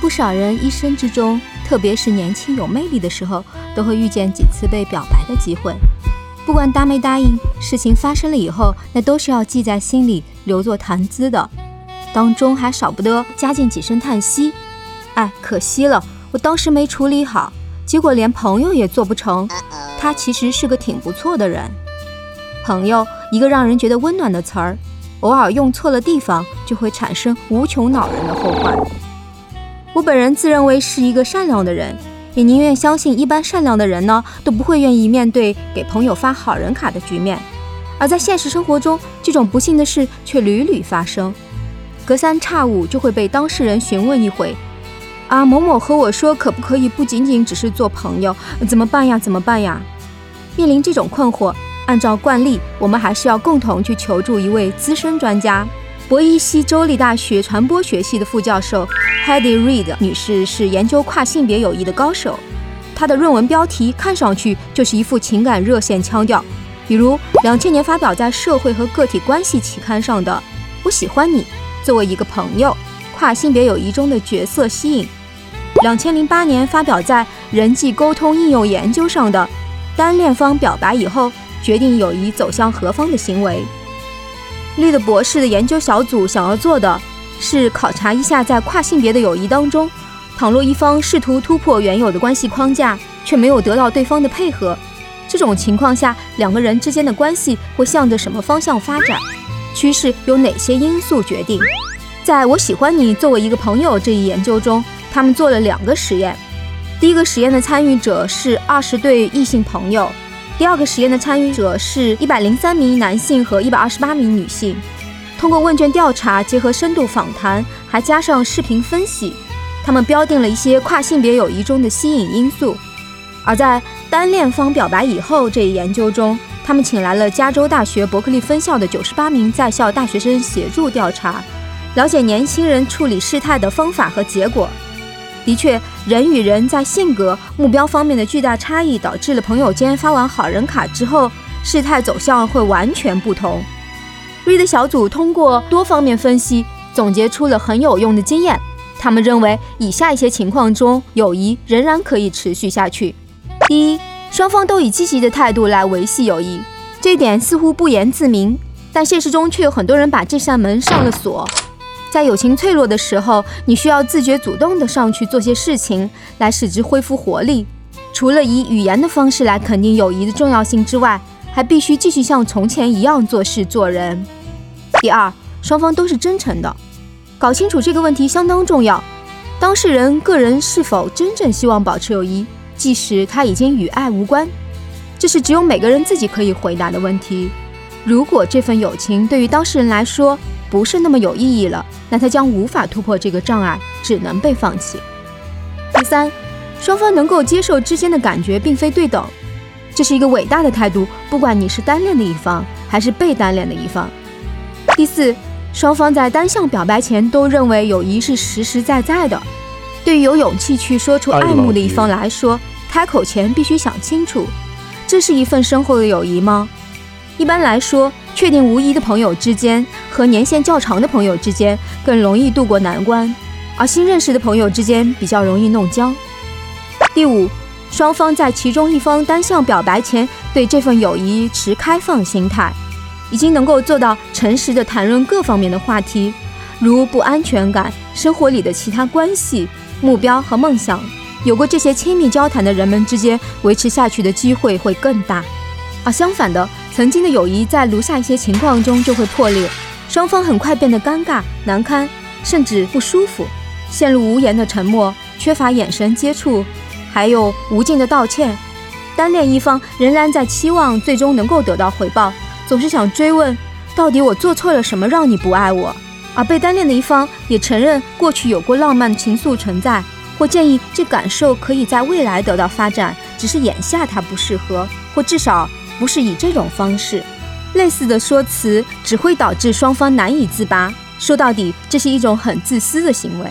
不少人一生之中，特别是年轻有魅力的时候，都会遇见几次被表白的机会。不管答没答应，事情发生了以后，那都是要记在心里，留作谈资的。当中还少不得加进几声叹息：“哎，可惜了，我当时没处理好，结果连朋友也做不成。他其实是个挺不错的人。朋友，一个让人觉得温暖的词儿，偶尔用错了地方，就会产生无穷恼人的后患。我本人自认为是一个善良的人。”也宁愿相信，一般善良的人呢，都不会愿意面对给朋友发好人卡的局面。而在现实生活中，这种不幸的事却屡屡发生，隔三差五就会被当事人询问一回。啊，某某和我说，可不可以不仅仅只是做朋友？怎么办呀？怎么办呀？面临这种困惑，按照惯例，我们还是要共同去求助一位资深专家。博伊西州立大学传播学系的副教授 Hedy Reid 女士是研究跨性别友谊的高手，她的论文标题看上去就是一副情感热线腔调，比如两千年发表在《社会和个体关系》期刊上的“我喜欢你，作为一个朋友，跨性别友谊中的角色吸引”，两千零八年发表在《人际沟通应用研究》上的“单恋方表白以后，决定友谊走向何方的行为”。绿的博士的研究小组想要做的是考察一下，在跨性别的友谊当中，倘若一方试图突破原有的关系框架，却没有得到对方的配合，这种情况下，两个人之间的关系会向着什么方向发展？趋势由哪些因素决定？在我喜欢你作为一个朋友这一研究中，他们做了两个实验。第一个实验的参与者是二十对异性朋友。第二个实验的参与者是一百零三名男性和一百二十八名女性，通过问卷调查，结合深度访谈，还加上视频分析，他们标定了一些跨性别友谊中的吸引因素。而在单恋方表白以后这一研究中，他们请来了加州大学伯克利分校的九十八名在校大学生协助调查，了解年轻人处理事态的方法和结果。的确，人与人在性格、目标方面的巨大差异，导致了朋友间发完好人卡之后，事态走向会完全不同。瑞的小组通过多方面分析，总结出了很有用的经验。他们认为，以下一些情况中，友谊仍然可以持续下去：第一，双方都以积极的态度来维系友谊，这一点似乎不言自明，但现实中却有很多人把这扇门上了锁。在友情脆弱的时候，你需要自觉主动的上去做些事情，来使之恢复活力。除了以语言的方式来肯定友谊的重要性之外，还必须继续像从前一样做事做人。第二，双方都是真诚的，搞清楚这个问题相当重要。当事人个人是否真正希望保持友谊，即使他已经与爱无关，这是只有每个人自己可以回答的问题。如果这份友情对于当事人来说，不是那么有意义了，那他将无法突破这个障碍，只能被放弃。第三，双方能够接受之间的感觉并非对等，这是一个伟大的态度，不管你是单恋的一方还是被单恋的一方。第四，双方在单向表白前都认为友谊是实实在在的。对于有勇气去说出爱慕的一方来说，开口前必须想清楚，这是一份深厚的友谊吗？一般来说。确定无疑的朋友之间和年限较长的朋友之间更容易度过难关，而新认识的朋友之间比较容易弄僵。第五，双方在其中一方单向表白前，对这份友谊持开放心态，已经能够做到诚实的谈论各方面的话题，如不安全感、生活里的其他关系、目标和梦想。有过这些亲密交谈的人们之间，维持下去的机会会更大。而相反的。曾经的友谊在如下一些情况中就会破裂，双方很快变得尴尬、难堪，甚至不舒服，陷入无言的沉默，缺乏眼神接触，还有无尽的道歉。单恋一方仍然在期望最终能够得到回报，总是想追问到底我做错了什么让你不爱我。而被单恋的一方也承认过去有过浪漫情愫存在，或建议这感受可以在未来得到发展，只是眼下它不适合，或至少。不是以这种方式，类似的说辞只会导致双方难以自拔。说到底，这是一种很自私的行为。